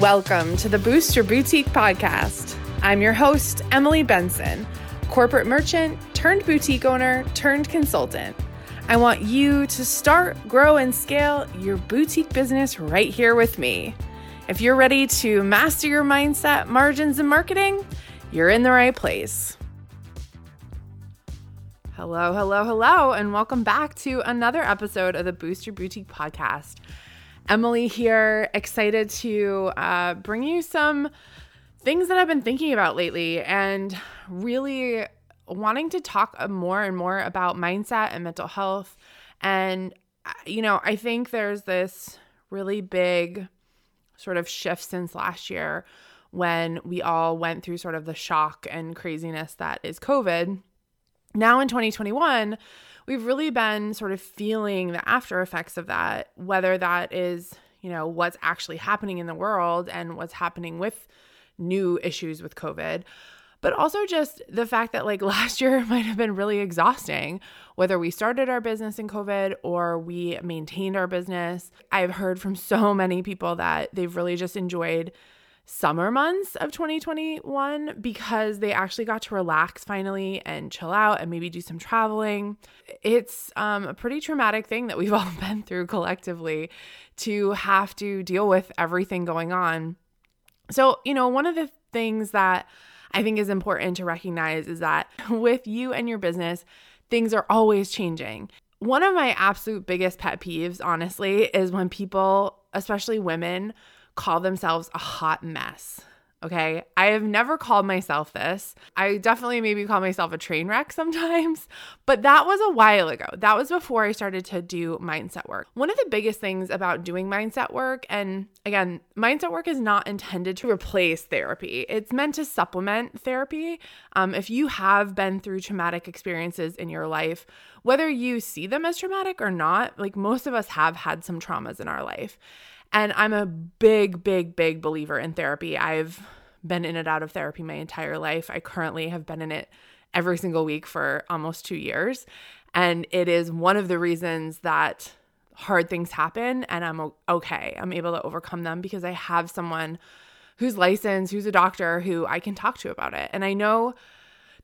Welcome to the Boost Your Boutique podcast. I'm your host, Emily Benson, corporate merchant turned boutique owner turned consultant. I want you to start, grow, and scale your boutique business right here with me. If you're ready to master your mindset, margins, and marketing, you're in the right place. Hello, hello, hello, and welcome back to another episode of the Boost Your Boutique podcast. Emily here, excited to uh, bring you some things that I've been thinking about lately and really wanting to talk more and more about mindset and mental health. And, uh, you know, I think there's this really big sort of shift since last year when we all went through sort of the shock and craziness that is COVID now in 2021, we've really been sort of feeling the after effects of that, whether that is, you know, what's actually happening in the world and what's happening with new issues with COVID, but also just the fact that like last year might have been really exhausting, whether we started our business in COVID or we maintained our business. I've heard from so many people that they've really just enjoyed summer months of 2021 because they actually got to relax finally and chill out and maybe do some traveling. It's um, a pretty traumatic thing that we've all been through collectively to have to deal with everything going on. So, you know, one of the things that I think is important to recognize is that with you and your business, things are always changing. One of my absolute biggest pet peeves, honestly, is when people, especially women, call themselves a hot mess. Okay. I have never called myself this. I definitely maybe call myself a train wreck sometimes, but that was a while ago. That was before I started to do mindset work. One of the biggest things about doing mindset work, and again, mindset work is not intended to replace therapy, it's meant to supplement therapy. Um, if you have been through traumatic experiences in your life, whether you see them as traumatic or not, like most of us have had some traumas in our life. And I'm a big, big, big believer in therapy. I've been in and out of therapy my entire life. I currently have been in it every single week for almost two years. And it is one of the reasons that hard things happen and I'm okay. I'm able to overcome them because I have someone who's licensed, who's a doctor who I can talk to about it. And I know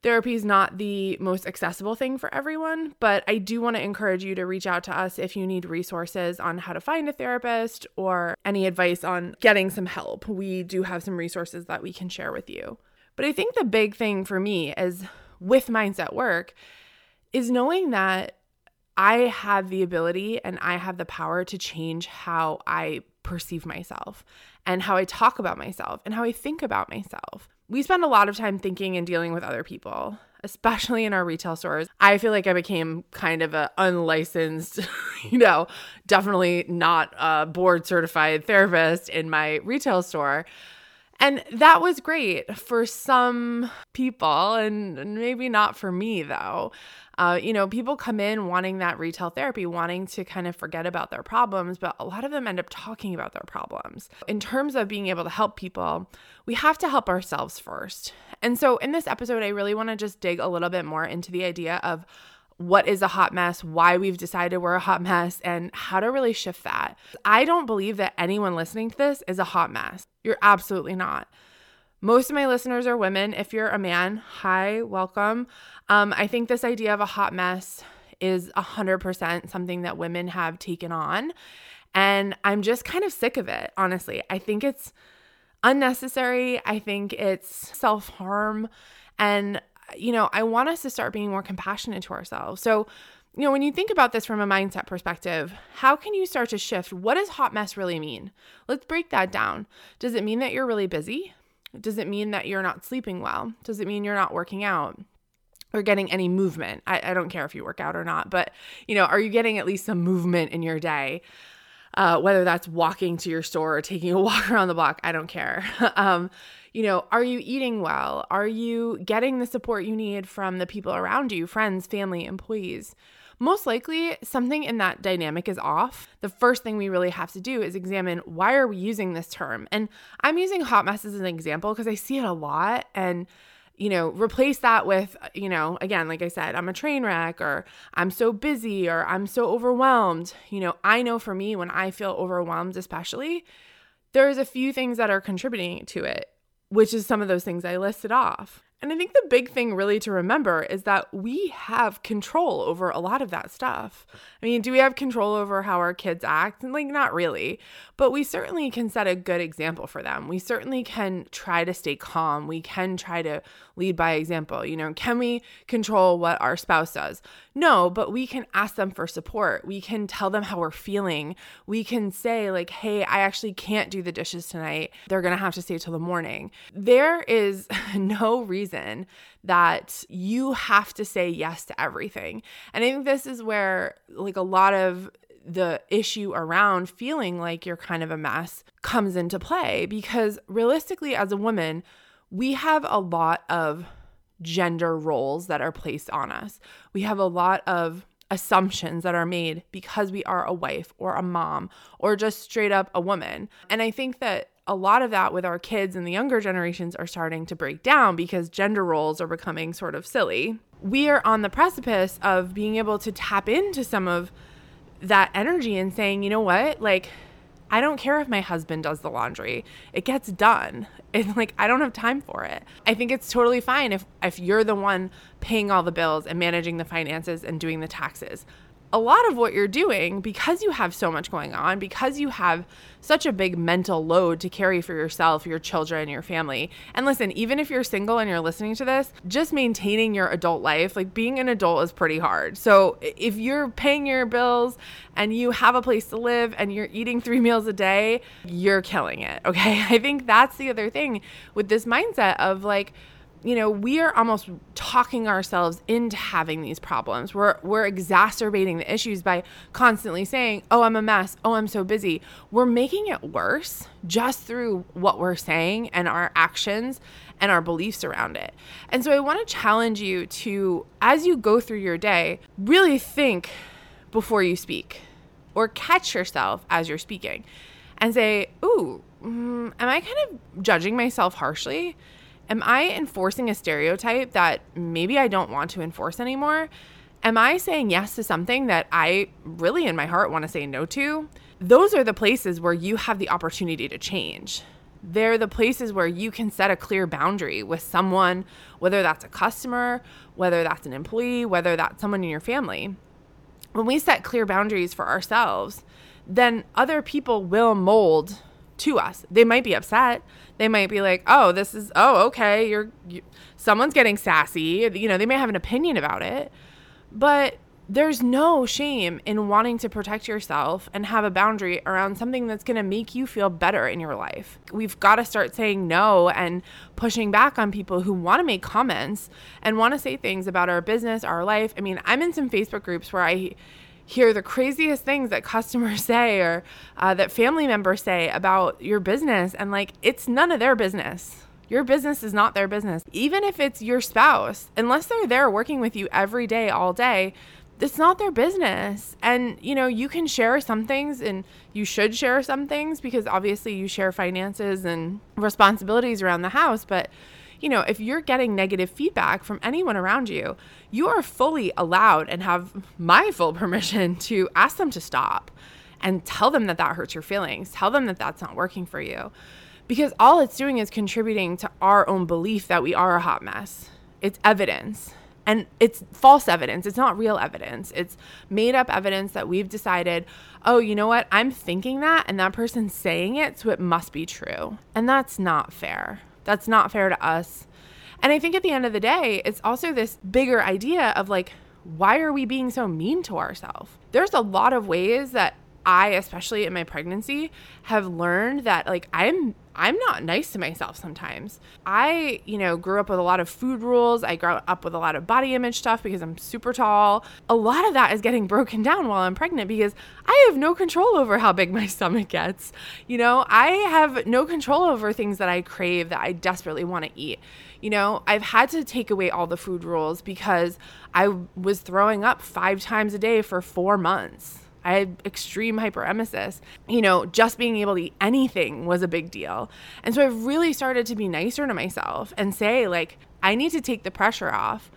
Therapy is not the most accessible thing for everyone, but I do want to encourage you to reach out to us if you need resources on how to find a therapist or any advice on getting some help. We do have some resources that we can share with you. But I think the big thing for me is with mindset work is knowing that I have the ability and I have the power to change how I perceive myself and how I talk about myself and how I think about myself. We spend a lot of time thinking and dealing with other people especially in our retail stores. I feel like i became kind of a unlicensed you know definitely not a board certified therapist in my retail store. And that was great for some people and maybe not for me though uh, you know, people come in wanting that retail therapy, wanting to kind of forget about their problems, but a lot of them end up talking about their problems. In terms of being able to help people, we have to help ourselves first. And so in this episode, I really want to just dig a little bit more into the idea of what is a hot mess, why we've decided we're a hot mess, and how to really shift that. I don't believe that anyone listening to this is a hot mess. You're absolutely not. Most of my listeners are women. If you're a man, hi, welcome. Um, I think this idea of a hot mess is 100% something that women have taken on. And I'm just kind of sick of it, honestly. I think it's unnecessary. I think it's self harm. And, you know, I want us to start being more compassionate to ourselves. So, you know, when you think about this from a mindset perspective, how can you start to shift? What does hot mess really mean? Let's break that down. Does it mean that you're really busy? Does it mean that you're not sleeping well? Does it mean you're not working out? Or getting any movement. I, I don't care if you work out or not, but you know, are you getting at least some movement in your day? Uh, whether that's walking to your store or taking a walk around the block, I don't care. um, you know, are you eating well? Are you getting the support you need from the people around you, friends, family, employees? Most likely something in that dynamic is off. The first thing we really have to do is examine why are we using this term? And I'm using hot mess as an example because I see it a lot and you know, replace that with, you know, again, like I said, I'm a train wreck or I'm so busy or I'm so overwhelmed. You know, I know for me when I feel overwhelmed, especially, there's a few things that are contributing to it, which is some of those things I listed off. And I think the big thing really to remember is that we have control over a lot of that stuff. I mean, do we have control over how our kids act? Like, not really, but we certainly can set a good example for them. We certainly can try to stay calm. We can try to lead by example. You know, can we control what our spouse does? No, but we can ask them for support. We can tell them how we're feeling. We can say, like, hey, I actually can't do the dishes tonight. They're going to have to stay till the morning. There is no reason that you have to say yes to everything. And I think this is where, like, a lot of the issue around feeling like you're kind of a mess comes into play because realistically, as a woman, we have a lot of gender roles that are placed on us. We have a lot of assumptions that are made because we are a wife or a mom or just straight up a woman. And I think that a lot of that with our kids and the younger generations are starting to break down because gender roles are becoming sort of silly. We are on the precipice of being able to tap into some of that energy and saying, you know what, like, I don't care if my husband does the laundry. It gets done. And like I don't have time for it. I think it's totally fine if if you're the one paying all the bills and managing the finances and doing the taxes a lot of what you're doing because you have so much going on, because you have such a big mental load to carry for yourself, your children, your family. And listen, even if you're single and you're listening to this, just maintaining your adult life, like being an adult is pretty hard. So if you're paying your bills and you have a place to live and you're eating three meals a day, you're killing it. Okay. I think that's the other thing with this mindset of like, you know, we are almost talking ourselves into having these problems. We're we're exacerbating the issues by constantly saying, "Oh, I'm a mess. Oh, I'm so busy." We're making it worse just through what we're saying and our actions and our beliefs around it. And so I want to challenge you to as you go through your day, really think before you speak or catch yourself as you're speaking and say, "Ooh, mm, am I kind of judging myself harshly?" Am I enforcing a stereotype that maybe I don't want to enforce anymore? Am I saying yes to something that I really in my heart want to say no to? Those are the places where you have the opportunity to change. They're the places where you can set a clear boundary with someone, whether that's a customer, whether that's an employee, whether that's someone in your family. When we set clear boundaries for ourselves, then other people will mold to us. They might be upset. They might be like, "Oh, this is oh, okay, you're you, someone's getting sassy." You know, they may have an opinion about it. But there's no shame in wanting to protect yourself and have a boundary around something that's going to make you feel better in your life. We've got to start saying no and pushing back on people who want to make comments and want to say things about our business, our life. I mean, I'm in some Facebook groups where I hear the craziest things that customers say or uh, that family members say about your business. And like, it's none of their business. Your business is not their business. Even if it's your spouse, unless they're there working with you every day, all day, it's not their business. And, you know, you can share some things and you should share some things because obviously you share finances and responsibilities around the house. But, you know, if you're getting negative feedback from anyone around you, you are fully allowed and have my full permission to ask them to stop and tell them that that hurts your feelings. Tell them that that's not working for you. Because all it's doing is contributing to our own belief that we are a hot mess. It's evidence. And it's false evidence. It's not real evidence. It's made up evidence that we've decided, oh, you know what? I'm thinking that, and that person's saying it, so it must be true. And that's not fair. That's not fair to us. And I think at the end of the day, it's also this bigger idea of like, why are we being so mean to ourselves? There's a lot of ways that I, especially in my pregnancy, have learned that like I'm I'm not nice to myself sometimes. I, you know, grew up with a lot of food rules. I grew up with a lot of body image stuff because I'm super tall. A lot of that is getting broken down while I'm pregnant because I have no control over how big my stomach gets. You know, I have no control over things that I crave that I desperately want to eat. You know, I've had to take away all the food rules because I was throwing up five times a day for four months I had extreme hyperemesis. You know, just being able to eat anything was a big deal. And so I've really started to be nicer to myself and say, like, I need to take the pressure off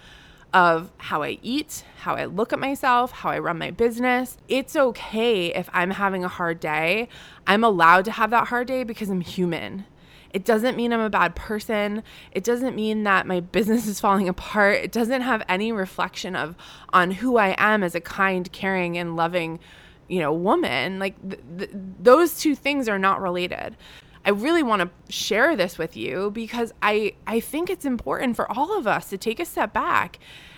of how I eat, how I look at myself, how I run my business. It's okay if I'm having a hard day. I'm allowed to have that hard day because I'm human. It doesn't mean I'm a bad person. It doesn't mean that my business is falling apart. It doesn't have any reflection of on who I am as a kind, caring and loving, you know, woman. Like th- th- those two things are not related. I really want to share this with you because I I think it's important for all of us to take a step back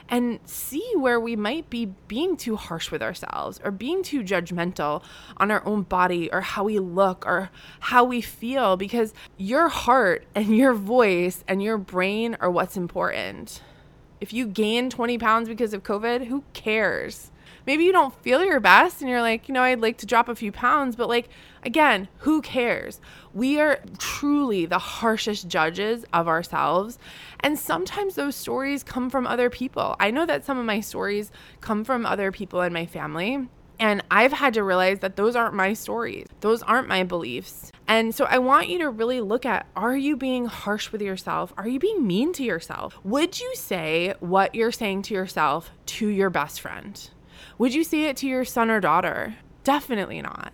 and see where we might be being too harsh with ourselves or being too judgmental on our own body or how we look or how we feel because your heart and your voice and your brain are what's important. If you gain 20 pounds because of COVID, who cares? Maybe you don't feel your best and you're like, you know, I'd like to drop a few pounds, but like, again, who cares? We are truly the harshest judges of ourselves. And sometimes those stories come from other people. I know that some of my stories come from other people in my family. And I've had to realize that those aren't my stories. Those aren't my beliefs. And so I want you to really look at are you being harsh with yourself? Are you being mean to yourself? Would you say what you're saying to yourself to your best friend? Would you say it to your son or daughter? Definitely not.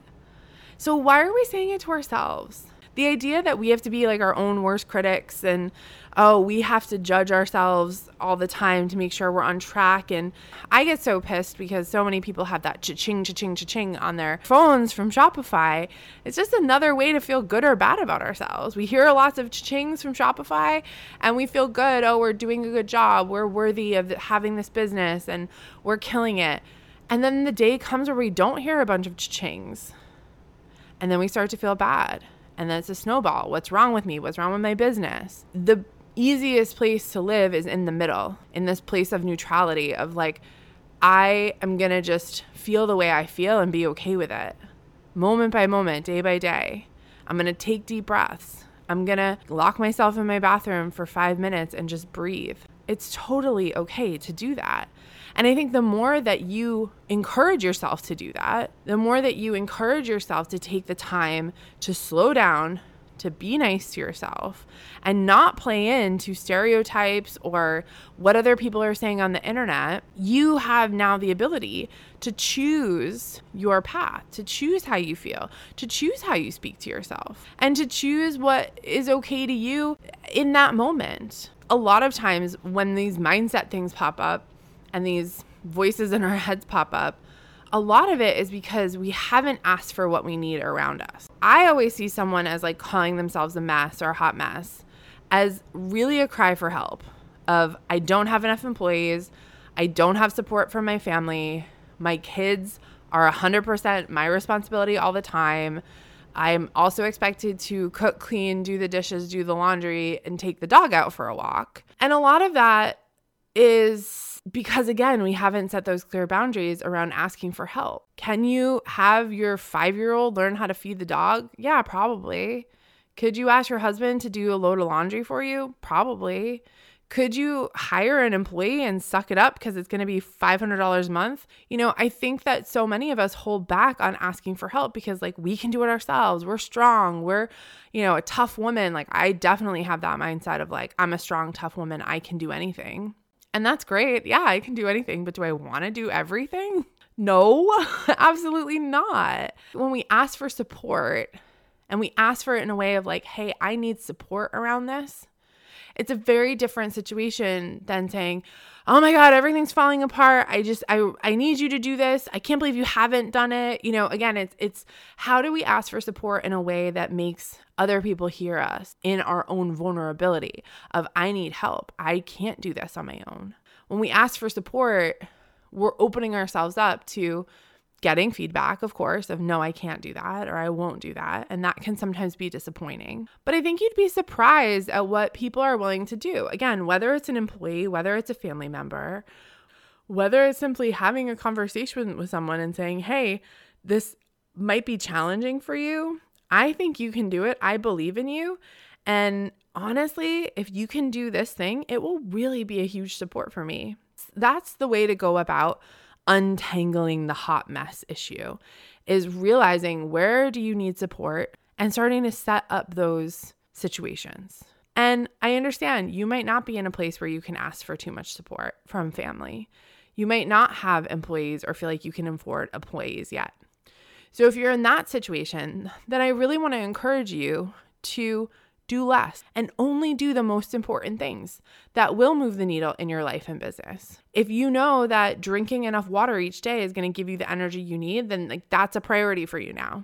So, why are we saying it to ourselves? The idea that we have to be like our own worst critics and, oh, we have to judge ourselves all the time to make sure we're on track. And I get so pissed because so many people have that cha-ching, cha-ching, cha-ching on their phones from Shopify. It's just another way to feel good or bad about ourselves. We hear lots of cha-chings from Shopify and we feel good. Oh, we're doing a good job. We're worthy of having this business and we're killing it. And then the day comes where we don't hear a bunch of chings. And then we start to feel bad. And then it's a snowball. What's wrong with me? What's wrong with my business? The easiest place to live is in the middle, in this place of neutrality, of like, I am going to just feel the way I feel and be okay with it. Moment by moment, day by day. I'm going to take deep breaths. I'm going to lock myself in my bathroom for five minutes and just breathe. It's totally okay to do that. And I think the more that you encourage yourself to do that, the more that you encourage yourself to take the time to slow down, to be nice to yourself, and not play into stereotypes or what other people are saying on the internet, you have now the ability to choose your path, to choose how you feel, to choose how you speak to yourself, and to choose what is okay to you in that moment. A lot of times when these mindset things pop up, and these voices in our heads pop up, a lot of it is because we haven't asked for what we need around us. I always see someone as like calling themselves a mess or a hot mess as really a cry for help of I don't have enough employees, I don't have support from my family, my kids are 100% my responsibility all the time. I'm also expected to cook, clean, do the dishes, do the laundry, and take the dog out for a walk. And a lot of that is because again, we haven't set those clear boundaries around asking for help. Can you have your five year old learn how to feed the dog? Yeah, probably. Could you ask your husband to do a load of laundry for you? Probably. Could you hire an employee and suck it up because it's going to be $500 a month? You know, I think that so many of us hold back on asking for help because, like, we can do it ourselves. We're strong. We're, you know, a tough woman. Like, I definitely have that mindset of, like, I'm a strong, tough woman. I can do anything. And that's great. Yeah, I can do anything, but do I want to do everything? No, absolutely not. When we ask for support and we ask for it in a way of like, hey, I need support around this, it's a very different situation than saying, "Oh my god, everything's falling apart. I just I I need you to do this. I can't believe you haven't done it." You know, again, it's it's how do we ask for support in a way that makes other people hear us in our own vulnerability of I need help. I can't do this on my own. When we ask for support, we're opening ourselves up to getting feedback, of course, of no, I can't do that or I won't do that. And that can sometimes be disappointing. But I think you'd be surprised at what people are willing to do. Again, whether it's an employee, whether it's a family member, whether it's simply having a conversation with someone and saying, hey, this might be challenging for you. I think you can do it. I believe in you. And honestly, if you can do this thing, it will really be a huge support for me. That's the way to go about untangling the hot mess issue is realizing where do you need support and starting to set up those situations. And I understand you might not be in a place where you can ask for too much support from family. You might not have employees or feel like you can afford employees yet. So if you're in that situation, then I really want to encourage you to do less and only do the most important things that will move the needle in your life and business. If you know that drinking enough water each day is going to give you the energy you need, then like that's a priority for you now.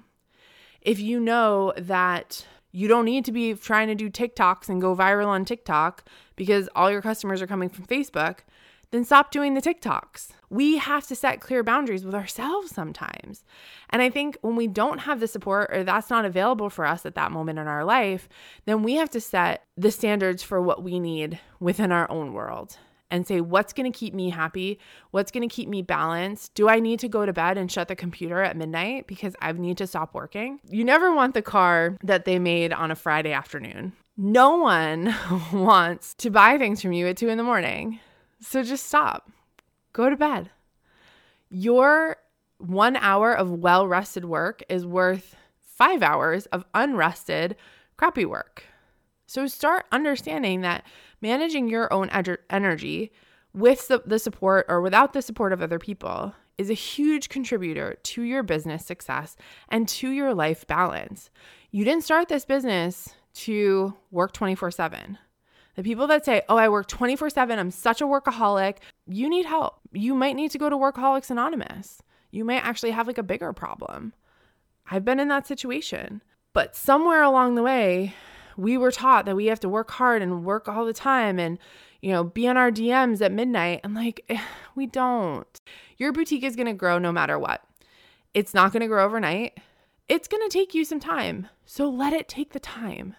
If you know that you don't need to be trying to do TikToks and go viral on TikTok because all your customers are coming from Facebook, then stop doing the TikToks. We have to set clear boundaries with ourselves sometimes. And I think when we don't have the support or that's not available for us at that moment in our life, then we have to set the standards for what we need within our own world and say, what's going to keep me happy? What's going to keep me balanced? Do I need to go to bed and shut the computer at midnight because I need to stop working? You never want the car that they made on a Friday afternoon. No one wants to buy things from you at two in the morning. So just stop. Go to bed. Your one hour of well rested work is worth five hours of unrested, crappy work. So start understanding that managing your own energy with the, the support or without the support of other people is a huge contributor to your business success and to your life balance. You didn't start this business to work 24 7. The people that say, oh, I work 24 7, I'm such a workaholic, you need help. You might need to go to Workaholics Anonymous. You might actually have like a bigger problem. I've been in that situation. But somewhere along the way, we were taught that we have to work hard and work all the time and, you know, be on our DMs at midnight. And like, eh, we don't. Your boutique is going to grow no matter what. It's not going to grow overnight. It's going to take you some time. So let it take the time.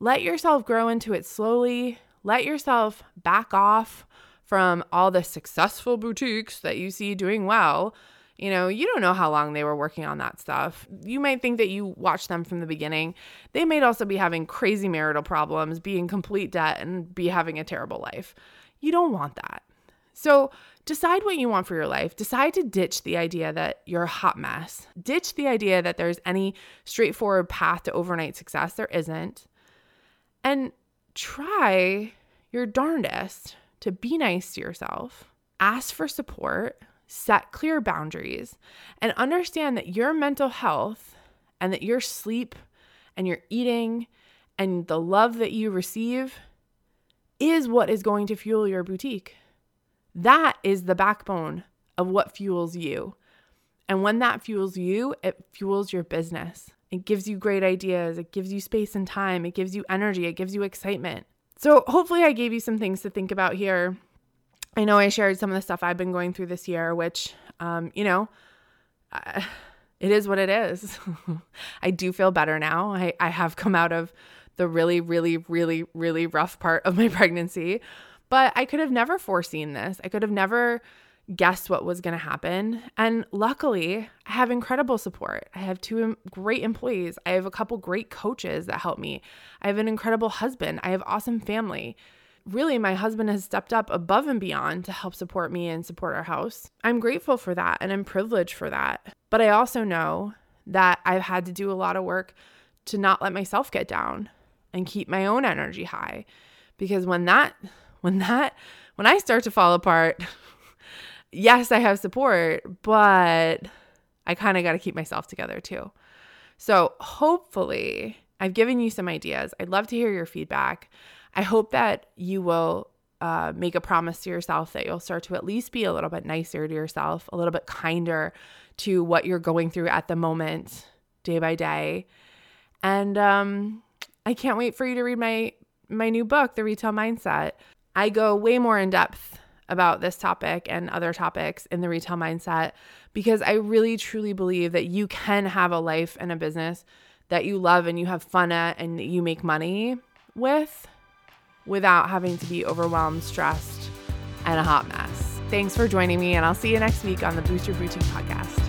Let yourself grow into it slowly. Let yourself back off from all the successful boutiques that you see doing well. You know, you don't know how long they were working on that stuff. You might think that you watched them from the beginning. They might also be having crazy marital problems, be in complete debt, and be having a terrible life. You don't want that. So, decide what you want for your life. Decide to ditch the idea that you're a hot mess. Ditch the idea that there's any straightforward path to overnight success. There isn't and try your darndest to be nice to yourself, ask for support, set clear boundaries, and understand that your mental health and that your sleep and your eating and the love that you receive is what is going to fuel your boutique. That is the backbone of what fuels you. And when that fuels you, it fuels your business. It gives you great ideas. It gives you space and time. It gives you energy. It gives you excitement. So, hopefully, I gave you some things to think about here. I know I shared some of the stuff I've been going through this year, which, um, you know, uh, it is what it is. I do feel better now. I, I have come out of the really, really, really, really rough part of my pregnancy, but I could have never foreseen this. I could have never guess what was going to happen. And luckily, I have incredible support. I have two great employees. I have a couple great coaches that help me. I have an incredible husband. I have awesome family. Really, my husband has stepped up above and beyond to help support me and support our house. I'm grateful for that and I'm privileged for that. But I also know that I've had to do a lot of work to not let myself get down and keep my own energy high because when that when that when I start to fall apart, yes, I have support, but I kind of got to keep myself together too. So, hopefully, I've given you some ideas. I'd love to hear your feedback. I hope that you will uh, make a promise to yourself that you'll start to at least be a little bit nicer to yourself, a little bit kinder to what you're going through at the moment, day by day. And um, I can't wait for you to read my my new book, The Retail Mindset. I go way more in depth about this topic and other topics in the retail mindset because I really truly believe that you can have a life and a business that you love and you have fun at and you make money with without having to be overwhelmed, stressed, and a hot mess. Thanks for joining me, and I'll see you next week on the Boost Your Boutique podcast.